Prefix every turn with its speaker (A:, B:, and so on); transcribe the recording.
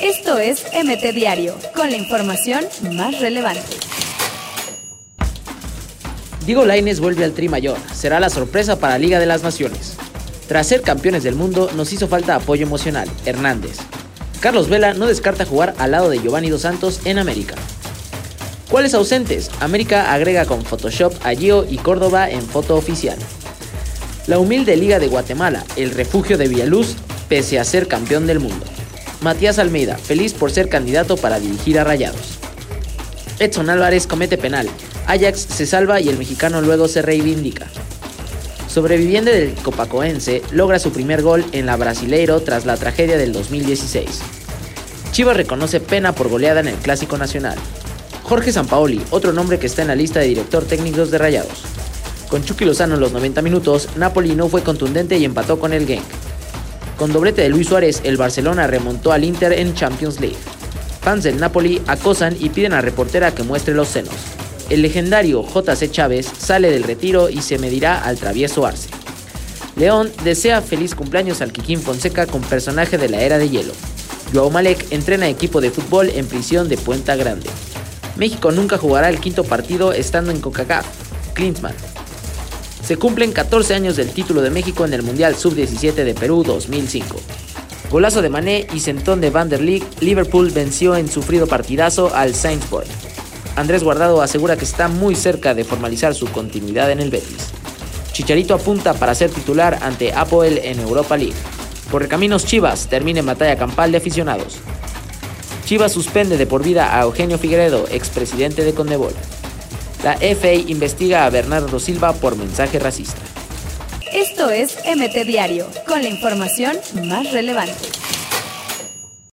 A: Esto es MT Diario, con la información más relevante.
B: Diego Laines vuelve al Tri Mayor. Será la sorpresa para Liga de las Naciones. Tras ser campeones del mundo, nos hizo falta apoyo emocional. Hernández. Carlos Vela no descarta jugar al lado de Giovanni Dos Santos en América. ¿Cuáles ausentes? América agrega con Photoshop a Gio y Córdoba en foto oficial. La humilde Liga de Guatemala, el refugio de Villaluz, pese a ser campeón del mundo. Matías Almeida, feliz por ser candidato para dirigir a Rayados. Edson Álvarez comete penal, Ajax se salva y el mexicano luego se reivindica. Sobreviviente del Copacoense logra su primer gol en la Brasileiro tras la tragedia del 2016. Chivas reconoce pena por goleada en el Clásico Nacional. Jorge Sampaoli, otro nombre que está en la lista de director técnicos de Rayados. Con Chucky Lozano en los 90 minutos, Napoli no fue contundente y empató con el Genk. Con doblete de Luis Suárez, el Barcelona remontó al Inter en Champions League. Fans del Napoli acosan y piden a reportera que muestre los senos. El legendario JC Chávez sale del retiro y se medirá al travieso Arce. León desea feliz cumpleaños al Kikín Fonseca con personaje de la era de hielo. Joao Malek entrena equipo de fútbol en prisión de Puenta Grande. México nunca jugará el quinto partido estando en CONCACAF. Klinsmann. Se cumplen 14 años del título de México en el Mundial Sub-17 de Perú 2005. Golazo de Mané y centón de Van Liverpool venció en sufrido partidazo al Saintsbury. Andrés Guardado asegura que está muy cerca de formalizar su continuidad en el Betis. Chicharito apunta para ser titular ante Apoel en Europa League. Correcaminos Chivas termina en batalla campal de aficionados. Chivas suspende de por vida a Eugenio Figueredo, expresidente de Condebol. La FA investiga a Bernardo Silva por mensaje racista.
A: Esto es MT Diario, con la información más relevante.